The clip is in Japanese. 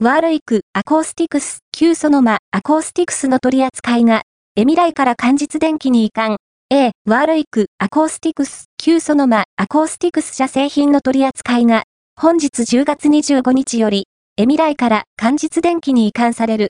ワールイクアコースティクス旧ソノマアコースティクスの取り扱いが、エミライから漢日電機に移管。A、ワールイクアコースティクス旧ソノマアコースティクス社製品の取り扱いが、本日10月25日より、エミライから漢日電機に移管される。